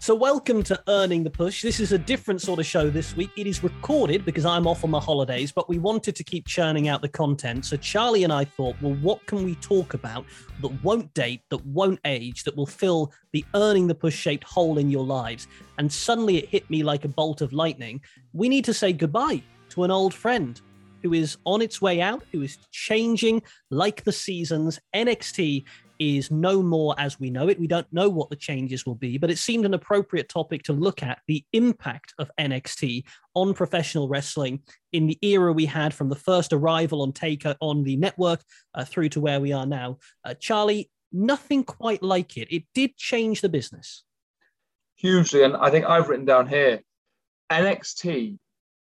So, welcome to Earning the Push. This is a different sort of show this week. It is recorded because I'm off on my holidays, but we wanted to keep churning out the content. So, Charlie and I thought, well, what can we talk about that won't date, that won't age, that will fill the Earning the Push shaped hole in your lives? And suddenly it hit me like a bolt of lightning. We need to say goodbye to an old friend who is on its way out, who is changing like the seasons. NXT is no more as we know it. We don't know what the changes will be, but it seemed an appropriate topic to look at the impact of NXT on professional wrestling in the era we had from the first arrival on Taker on the network uh, through to where we are now. Uh, Charlie, nothing quite like it. It did change the business hugely, and I think I've written down here NXT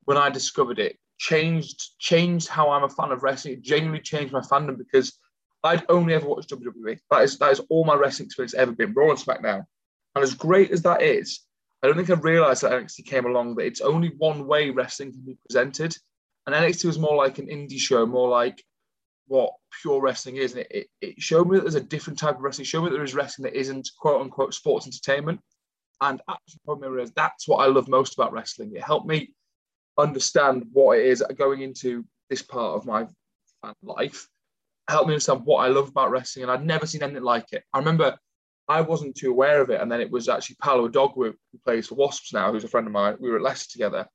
when I discovered it changed changed how I'm a fan of wrestling. It genuinely changed my fandom because I'd only ever watched WWE. That is that is all my wrestling experience ever been. Raw and SmackDown. And as great as that is, I don't think I realised that NXT came along that it's only one way wrestling can be presented. And NXT was more like an indie show, more like what pure wrestling is. And it, it, it showed me that there's a different type of wrestling. Showed me that there is wrestling that isn't quote unquote sports entertainment. And actually, that's what I love most about wrestling. It helped me understand what it is going into this part of my life helped me understand what I love about wrestling, and I'd never seen anything like it. I remember I wasn't too aware of it, and then it was actually Paolo Odogwu, who plays for Wasps now, who's a friend of mine. We were at Leicester together.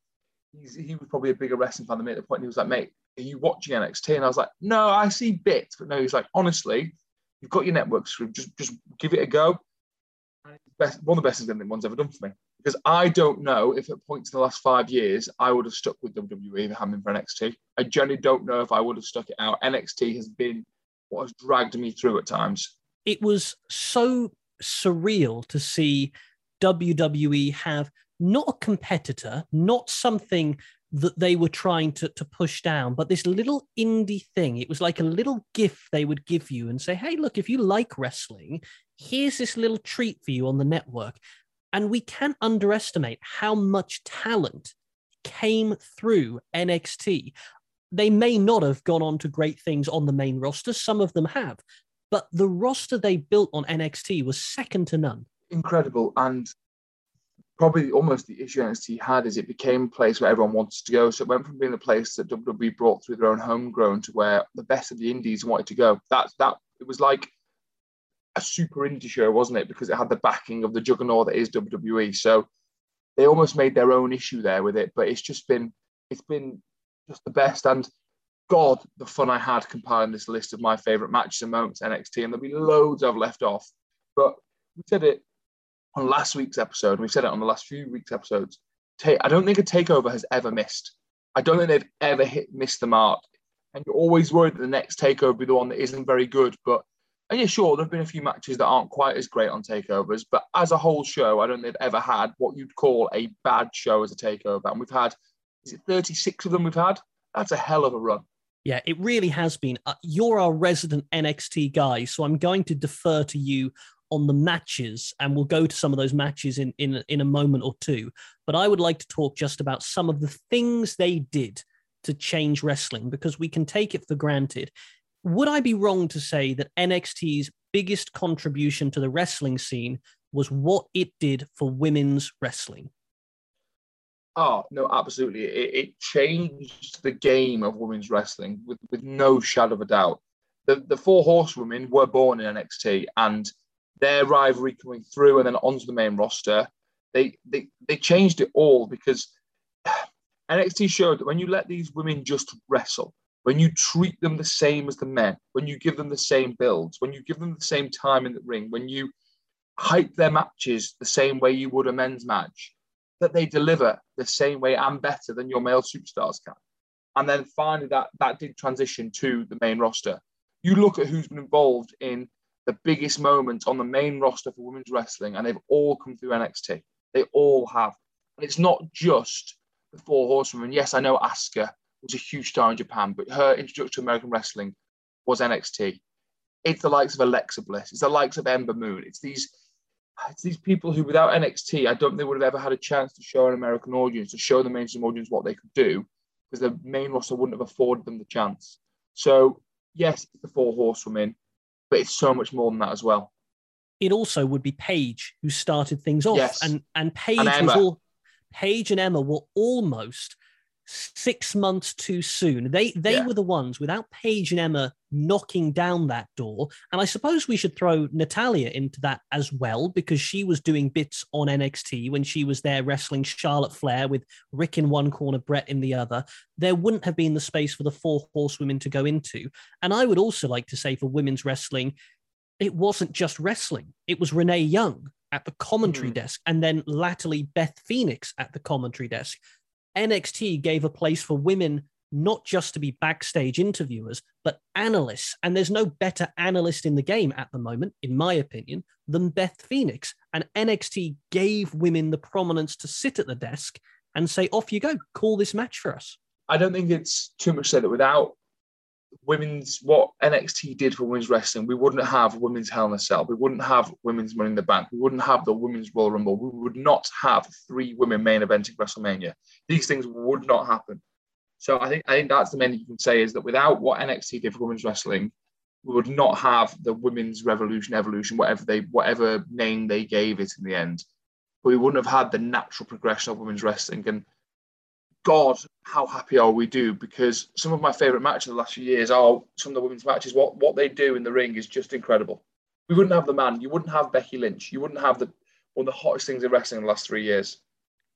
He's, he was probably a bigger wrestling fan than me at the point. And he was like, "Mate, are you watching NXT?" And I was like, "No, I see bits, but no." He's like, "Honestly, you've got your networks. Just just give it a go." Best, one of the best things anyone's ever done for me because I don't know if at points in the last five years I would have stuck with WWE if hadn't for NXT. I generally don't know if I would have stuck it out. NXT has been what has dragged me through at times. It was so surreal to see WWE have not a competitor, not something that they were trying to, to push down, but this little indie thing. It was like a little gift they would give you and say, hey, look, if you like wrestling, here's this little treat for you on the network. And we can't underestimate how much talent came through NXT. They may not have gone on to great things on the main roster, some of them have, but the roster they built on NXT was second to none. Incredible. And probably almost the issue NXT had is it became a place where everyone wanted to go. So it went from being a place that WWE brought through their own homegrown to where the best of the indies wanted to go. That that it was like a super indie show, wasn't it? Because it had the backing of the juggernaut that is WWE. So they almost made their own issue there with it. But it's just been it's been just the best. And God, the fun I had compiling this list of my favorite matches and moments NXT, and there'll be loads I've left off. But we said it on last week's episode, we've said it on the last few weeks' episodes. I don't think a takeover has ever missed. I don't think they've ever hit missed the mark. And you're always worried that the next takeover will be the one that isn't very good, but and yeah, sure, there have been a few matches that aren't quite as great on takeovers, but as a whole show, I don't think they've ever had what you'd call a bad show as a takeover. And we've had, is it 36 of them we've had? That's a hell of a run. Yeah, it really has been. Uh, you're our resident NXT guy, so I'm going to defer to you on the matches, and we'll go to some of those matches in in in a moment or two. But I would like to talk just about some of the things they did to change wrestling because we can take it for granted would I be wrong to say that NXT's biggest contribution to the wrestling scene was what it did for women's wrestling? Oh, no, absolutely. It, it changed the game of women's wrestling with, with no hmm. shadow of a doubt. The, the four horsewomen were born in NXT and their rivalry coming through and then onto the main roster, they, they, they changed it all because NXT showed that when you let these women just wrestle, when you treat them the same as the men, when you give them the same builds, when you give them the same time in the ring, when you hype their matches the same way you would a men's match, that they deliver the same way and better than your male superstars can. And then finally, that that did transition to the main roster. You look at who's been involved in the biggest moments on the main roster for women's wrestling, and they've all come through NXT. They all have, and it's not just the four horsewomen. Yes, I know Asuka was a huge star in Japan, but her introduction to American wrestling was NXT. It's the likes of Alexa Bliss. It's the likes of Ember Moon. It's these it's these people who, without NXT, I don't think they would have ever had a chance to show an American audience, to show the mainstream audience what they could do, because the main roster wouldn't have afforded them the chance. So yes, it's the four horsewomen, but it's so much more than that as well. It also would be Paige who started things off, Yes. and and Paige And was all Paige and Emma were almost six months too soon. They they Yeah. were the ones without Paige and Emma knocking down that door. And I suppose we should throw Natalya into that as well because she was doing bits on NXT when she was there wrestling Charlotte Flair with Rick in one corner, Brett in the other. There wouldn't have been the space for the four horsewomen to go into. And I would also like to say for women's wrestling, it wasn't just wrestling. It was Renee Young at the commentary Hmm. desk and then latterly Beth Phoenix at the commentary desk. NXT gave a place for women not just to be backstage interviewers, but analysts. And there's no better analyst in the game at the moment, in my opinion, than Beth Phoenix. And NXT gave women the prominence to sit at the desk and say, off you go, call this match for us. I don't think it's too much said that without women's what NXT did for women's wrestling, we wouldn't have women's Hell in a Cell. We wouldn't have women's Money in the Bank. We wouldn't have the women's Royal Rumble. We would not have three women main eventing WrestleMania. These things would not happen. So I think I think that's the main thing you can say is that without what NXT did for women's wrestling, we would not have the women's revolution, evolution, whatever they whatever name they gave it in the end. We wouldn't have had the natural progression of women's wrestling. And God, how happy are we do? Because some of my favorite matches of the last few years are some of the women's matches. What what they do in the ring is just incredible. We wouldn't have the man. You wouldn't have Becky Lynch. You wouldn't have the one of the hottest things in wrestling in the last three years.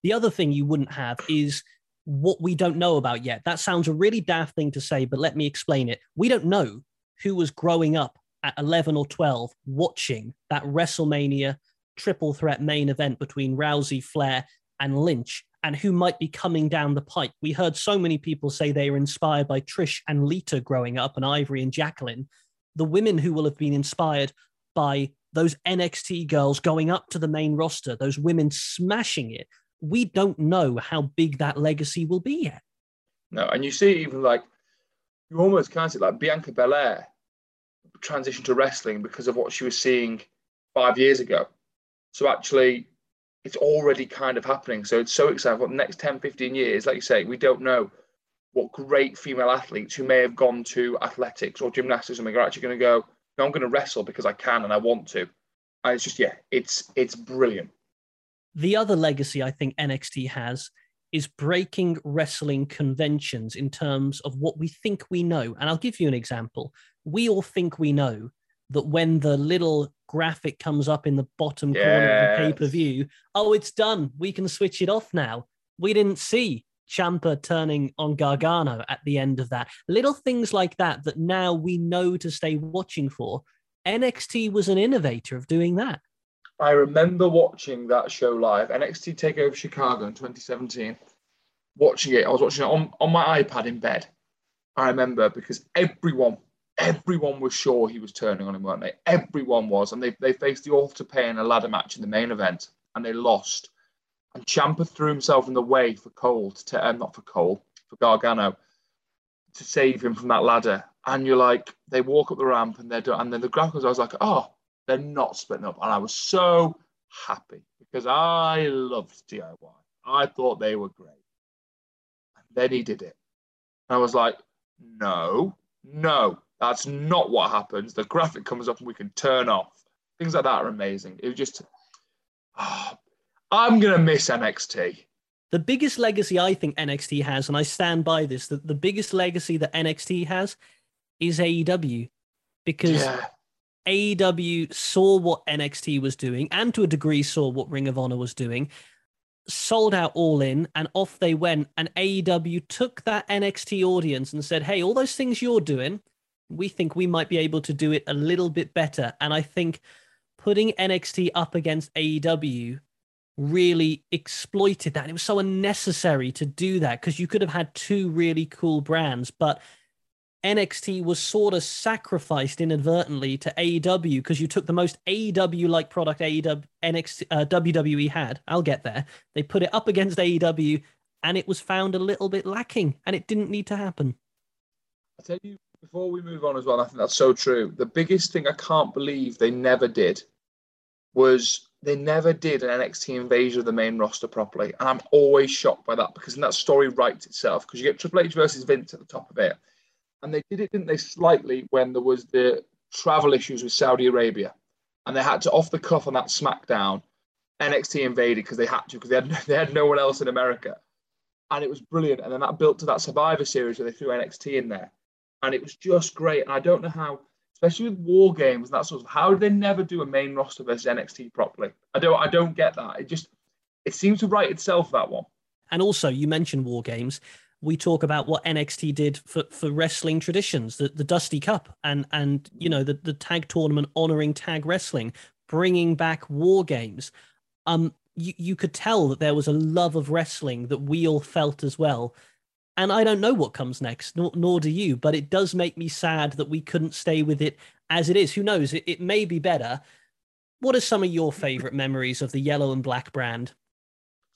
The other thing you wouldn't have is what we don't know about yet. That sounds a really daft thing to say, but let me explain it. We don't know who was growing up at 11 or 12 watching that WrestleMania triple threat main event between Rousey, Flair, and Lynch, and who might be coming down the pike. We heard so many people say they were inspired by Trish and Lita growing up, and Ivory and Jacqueline. The women who will have been inspired by those NXT girls going up to the main roster, those women smashing it. We don't know how big that legacy will be yet. No, and you see even like you almost can't see like Bianca Belair transition to wrestling because of what she was seeing five years ago. So actually, it's already kind of happening. So it's so exciting. For the next 10, 15 years, like you say, we don't know what great female athletes who may have gone to athletics or gymnastics something are actually going to go, no, I'm going to wrestle because I can and I want to. And it's just, yeah, it's it's brilliant. The other legacy I think NXT has is breaking wrestling conventions in terms of what we think we know. And I'll give you an example. We all think we know that when the little graphic comes up in the bottom corner of the pay per view, oh, it's done. We can switch it off now. We didn't see Ciampa turning on Gargano at the end of that. Little things like that that now we know to stay watching for. NXT was an innovator of doing that. I remember watching that show live, NXT Takeover Chicago in 2017. Watching it, I was watching it on, on my iPad in bed. I remember because everyone, everyone was sure he was turning on him, weren't they? Everyone was, and they they faced the Authors of Pain in a ladder match in the main event, and they lost. And Ciampa threw himself in the way for Cole, to um, not for Cole, for Gargano, to save him from that ladder. And you're like, they walk up the ramp and they're done. And then the graphics, I was like, oh, they're not splitting up. And I was so happy because I loved DIY. I thought they were great. And then he did it. And I was like, no, no, that's not what happens. The graphic comes up and we can turn off. Things like that are amazing. It was just, ah, I'm going to miss NXT. The biggest legacy I think NXT has, and I stand by this, that the biggest legacy that NXT has is AEW. Because Yeah. AEW saw what NXT was doing and to a degree saw what Ring of Honor was doing, sold out all in, and off they went. And AEW took that NXT audience and said, Hey, all those things you're doing, we think we might be able to do it a little bit better. And I think putting NXT up against AEW really exploited that. And it was so unnecessary to do that because you could have had two really cool brands, but NXT was sort of sacrificed inadvertently to AEW because you took the most AEW like product AEW NXT uh, WWE had. I'll get there. They put it up against AEW and it was found a little bit lacking and it didn't need to happen. I tell you, before we move on as well, I think that's so true. The biggest thing I can't believe they never did was they never did an NXT invasion of the main roster properly. And I'm always shocked by that because that story writes itself because you get Triple H versus Vince at the top of it. And they did it, didn't they, slightly when there was the travel issues with Saudi Arabia. And they had to, off the cuff on that SmackDown, NXT invaded because they had to, because they had, they had no one else in America. And it was brilliant. And then that built to that Survivor Series where they threw NXT in there. And it was just great. And I don't know how, especially with war games and that sort of, how did they never do a main roster versus NXT properly? I don't, I don't get that. It just, it seems to write itself, that one. And also, you mentioned war games we talk about what NXT did for, for wrestling traditions, the, the Dusty Cup and and you know the, the tag tournament honoring tag wrestling, bringing back war games. Um, you, you could tell that there was a love of wrestling that we all felt as well. And I don't know what comes next, nor, nor do you, but it does make me sad that we couldn't stay with it as it is. Who knows? It, it may be better. What are some of your favorite memories of the yellow and black brand?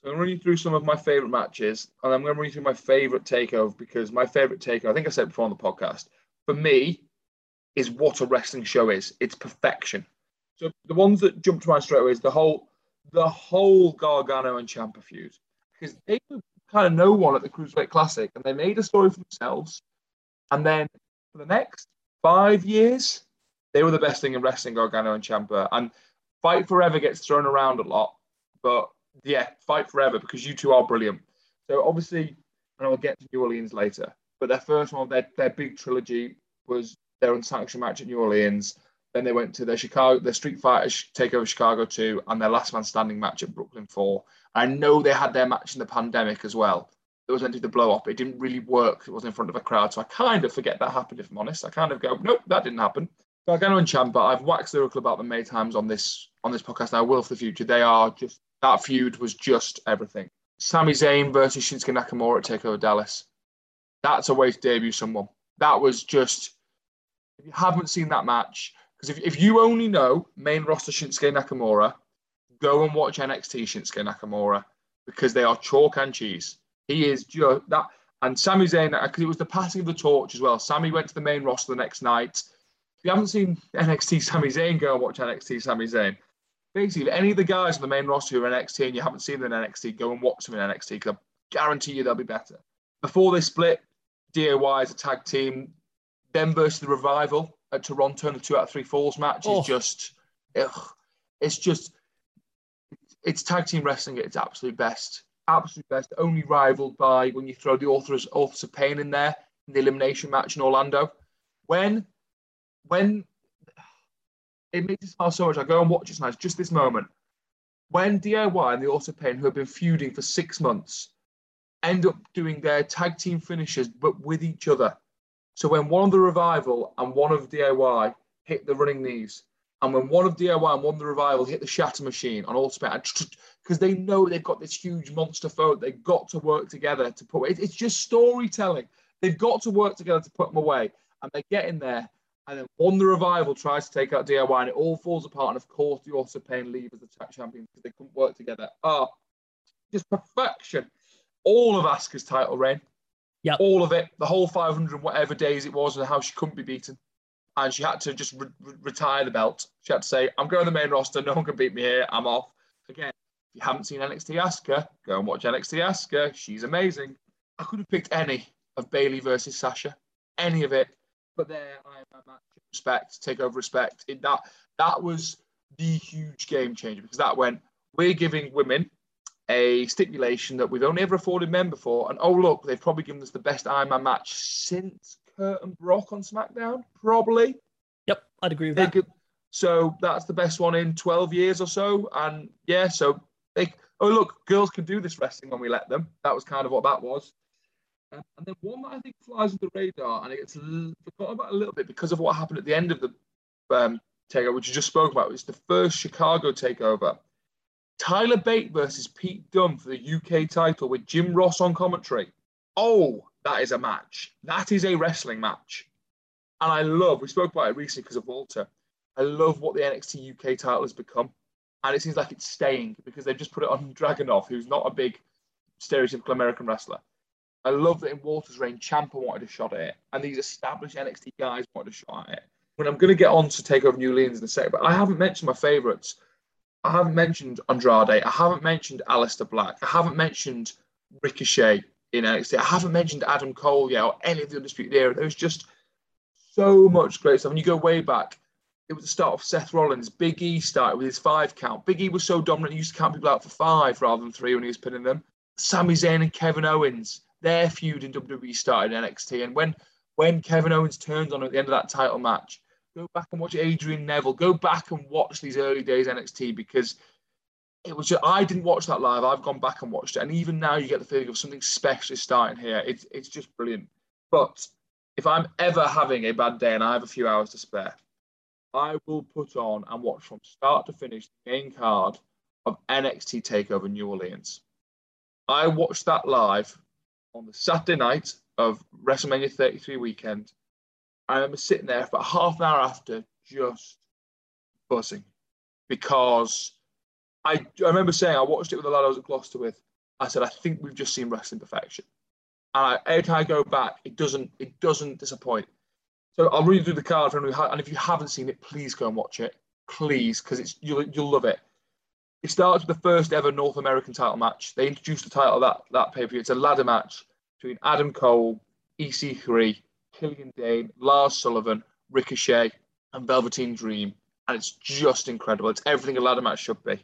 So I'm going to run through some of my favorite matches, and I'm going to run through my favorite takeover because my favorite takeover, I think I said before on the podcast, for me, is what a wrestling show is. It's perfection. So the ones that jump to mind straight away is the whole, the whole Gargano and Ciampa feud because they were kind of no one at the Cruiserweight Classic, and they made a story for themselves. And then for the next five years, they were the best thing in wrestling, Gargano and Ciampa. And Fight Forever gets thrown around a lot, but yeah, fight forever because you two are brilliant. So obviously, and I'll get to New Orleans later, but their first one, their their big trilogy was their unsanctioned match at New Orleans. Then they went to their Chicago, their Street Fighters Takeover Chicago 2, and their Last Man Standing match at Brooklyn 4. I know they had their match in the pandemic as well. It was meant to the blow up. It didn't really work. It was in front of a crowd. So I kind of forget that happened, if I'm honest. I kind of go, nope, that didn't happen. Gargano and Ciampa, I've waxed lyrical about them many times on this on this podcast. I will for the future. They are just that feud was just everything. Sami Zayn versus Shinsuke Nakamura at Takeover Dallas. That's a way to debut someone. That was just. If you haven't seen that match, because if, if you only know main roster Shinsuke Nakamura, go and watch NXT Shinsuke Nakamura because they are chalk and cheese. He is just that. And Sami Zayn, uh, because it was the passing of the torch as well. Sami went to the main roster the next night. If you haven't seen NXT Sami Zayn, go and watch NXT Sami Zayn basically, if any of the guys on the main roster who are NXT and you haven't seen them in NXT, go and watch them in NXT because I guarantee you they'll be better. Before they split, DIY as a tag team, them versus the Revival at Toronto in the two out of three falls match oh. is just, ugh, it's just, it's tag team wrestling at its absolute best. Absolute best. Only rivaled by when you throw the authors, authors of pain in there in the elimination match in Orlando. When, when it makes me smile so much. I go and watch it tonight. Just this moment. When DIY and the Authors of Pain, who have been feuding for six months, end up doing their tag team finishes, but with each other. So when one of the revival and one of DIY hit the running knees, and when one of DIY and one of the revival hit the shatter machine on Ultimate, because they know they've got this huge monster foe, they've got to work together to put. It's just storytelling. They've got to work together to put them away, and they get in there and then one, the revival tries to take out DIY, and it all falls apart. And of course, the Authors of Pain leave as the tag champion because they couldn't work together. Ah, oh, just perfection. All of Asuka's title reign. Yeah. All of it, the whole 500 whatever days it was, and how she couldn't be beaten. And she had to just re- retire the belt. She had to say, I'm going to the main roster. No one can beat me here. I'm off. Again, if you haven't seen NXT Asuka, go and watch NXT Asuka. She's amazing. I could have picked any of Bayley versus Sasha, any of it but there I am respect, take over respect. In that that was the huge game changer because that went, we're giving women a stipulation that we've only ever afforded men before. And oh look, they've probably given us the best Iron Man match since Kurt and Brock on SmackDown, probably. Yep, I'd agree with they that. Could, so that's the best one in 12 years or so. And yeah, so they oh look, girls can do this wrestling when we let them. That was kind of what that was. Um, and then one that I think flies under the radar and it gets forgotten about a little bit because of what happened at the end of the um, takeover, which you just spoke about, was the first Chicago takeover. Tyler Bate versus Pete Dunne for the UK title with Jim Ross on commentary. Oh, that is a match. That is a wrestling match. And I love, we spoke about it recently because of Walter. I love what the NXT UK title has become. And it seems like it's staying because they've just put it on Dragunov, who's not a big stereotypical American wrestler. I love that in Walter's reign, Ciampa wanted a shot at it, and these established NXT guys wanted a shot at it. When I'm going to get on to take over New Orleans in a second, but I haven't mentioned my favourites. I haven't mentioned Andrade. I haven't mentioned Aleister Black. I haven't mentioned Ricochet in NXT. I haven't mentioned Adam Cole yet or any of the Undisputed Era. There's just so much great stuff. And you go way back, it was the start of Seth Rollins. Big E started with his five count. Big E was so dominant, he used to count people out for five rather than three when he was pinning them. Sami Zayn and Kevin Owens, their feud in WWE started in NXT. And when when Kevin Owens turned on at the end of that title match, go back and watch Adrian Neville. Go back and watch these early days NXT because it was just, I didn't watch that live. I've gone back and watched it, and even now you get the feeling of something special starting here. It's it's just brilliant. But if I'm ever having a bad day and I have a few hours to spare, I will put on and watch from start to finish the main card of NXT Takeover New Orleans. I watched that live on the Saturday night of WrestleMania 33 weekend. I remember sitting there for half an hour after, just buzzing, because I, I remember saying I watched it with a lad I was at Gloucester with. I said I think we've just seen wrestling perfection, and I, every time I go back, it doesn't it doesn't disappoint. So I'll read through the card for anyone and if you haven't seen it, please go and watch it, please, because it's you'll you'll love it. It starts with the first ever North American title match. They introduced the title that that pay per view. It's a ladder match between Adam Cole, EC3, Killian Dain, Lars Sullivan, Ricochet, and Velveteen Dream, and it's just incredible. It's everything a ladder match should be.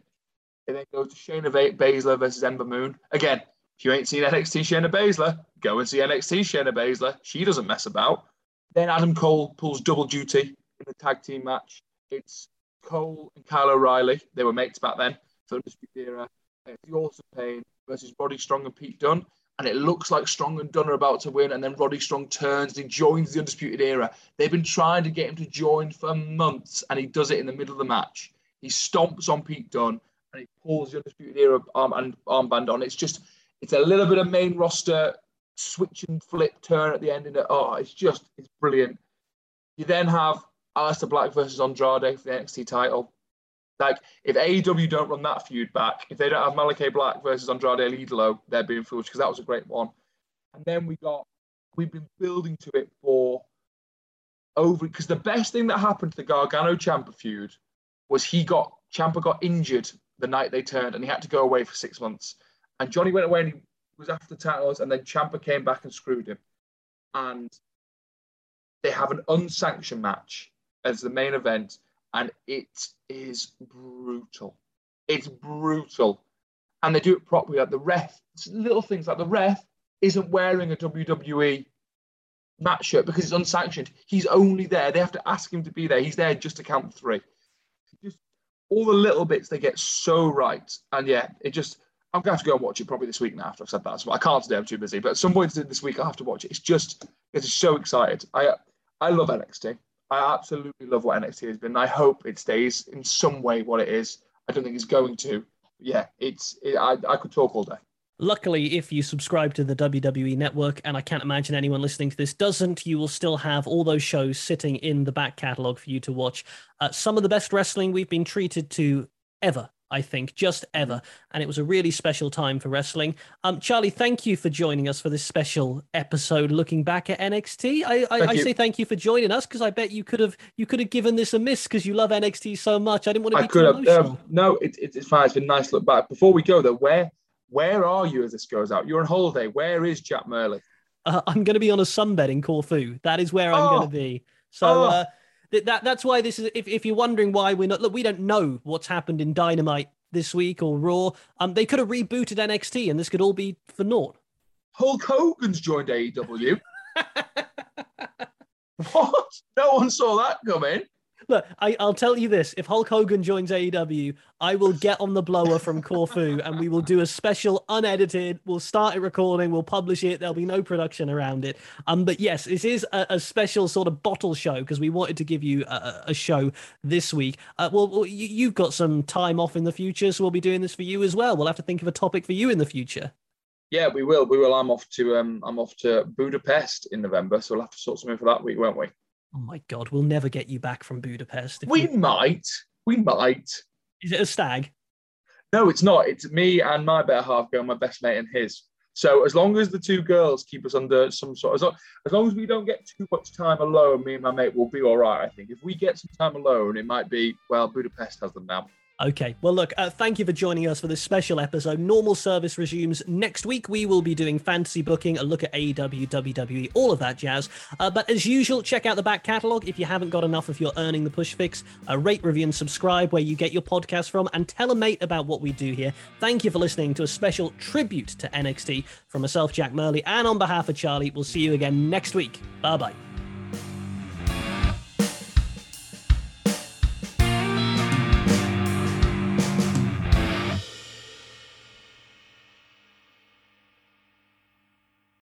And then goes to Shayna Baszler versus Ember Moon. Again, if you ain't seen NXT Shayna Baszler, go and see NXT Shayna Baszler. She doesn't mess about. Then Adam Cole pulls double duty in the tag team match. It's Cole and Kyle O'Reilly. They were mates back then for Undisputed Era. It's uh, the Awesome Pain versus Roddy Strong and Pete Dunne. And it looks like Strong and Dunne are about to win. And then Roddy Strong turns and he joins the Undisputed Era. They've been trying to get him to join for months, and he does it in the middle of the match. He stomps on Pete Dunne and he pulls the Undisputed Era arm and armband on. It's just, it's a little bit of main roster switch and flip turn at the end. And oh, it's just, it's brilliant. You then have Aleister Black versus Andrade for the NXT title. Like, if AEW don't run that feud back, if they don't have Malakai Black versus Andrade El Idolo, they're being foolish because that was a great one. And then we got, we've been building to it for over, because the best thing that happened to the Gargano Ciampa feud was he got, Ciampa got injured the night they turned and he had to go away for six months. And Johnny went away and he was after titles, and then Ciampa came back and screwed him. And they have an unsanctioned match as the main event, and it is brutal. It's brutal. And they do it properly. Like the ref, little things like the ref isn't wearing a WWE match shirt because it's unsanctioned. He's only there. They have to ask him to be there. He's there just to count three. Just all the little bits they get so right. And yeah, it just I'm going to have to go and watch it probably this week now after I've said that. So I can't today, I'm too busy. But at some point this week, I'll have to watch it. It's just, it's so excited. I I love NXT. I absolutely love what NXT has been. I hope it stays in some way what it is. I don't think it's going to. Yeah, it's. It, I I could talk all day. Luckily, if you subscribe to the WWE network, and I can't imagine anyone listening to this doesn't, you will still have all those shows sitting in the back catalogue for you to watch. Uh, some of the best wrestling we've been treated to ever I think, just ever. And it was a really special time for wrestling. Um, Charlie, thank you for joining us for this special episode looking back at NXT. I, I, I say thank you for joining us because I bet you could have you could have given this a miss because you love NXT so much. I didn't want to be I could have. Emotional. Um, no, it, it, it's fine. It's been nice look back. Before we go though, where where are you as this goes out? You're on holiday. Where is Jack Murley? Uh, I'm going to be on a sunbed in Corfu. That is where I'm oh. going to be. So. Oh. Uh, that that's why this is if, if you're wondering why we're not look we don't know what's happened in dynamite this week or raw. Um they could have rebooted nxt and this could all be for naught. Hulk hogan's joined aew what? No one saw that coming Look, I, will tell you this: if Hulk Hogan joins AEW, I will get on the blower from Corfu, and we will do a special, unedited. We'll start it recording. We'll publish it. There'll be no production around it. Um, but yes, this is a, a special sort of bottle show because we wanted to give you a, a show this week. Uh, well, you, you've got some time off in the future, so we'll be doing this for you as well. We'll have to think of a topic for you in the future. Yeah, we will. We will. I'm off to um, I'm off to Budapest in November, so we'll have to sort something for that week, won't we? Oh my god, we'll never get you back from Budapest. We you... might. We might. Is it a stag? No, it's not. It's me and my better half girl, my best mate and his. So as long as the two girls keep us under some sort, as long, as long as we don't get too much time alone, me and my mate will be all right. I think if we get some time alone, it might be well, Budapest has them now. Okay. Well, look, uh, thank you for joining us for this special episode. Normal service resumes next week. We will be doing fantasy booking, a look at AEW, WWE, all of that jazz. Uh, but as usual, check out the back catalogue if you haven't got enough of your Earning the Push fix. Uh, rate, review, and subscribe where you get your podcast from, and tell a mate about what we do here. Thank you for listening to a special tribute to NXT from myself, Jack Murley, and on behalf of Charlie. We'll see you again next week. Bye bye.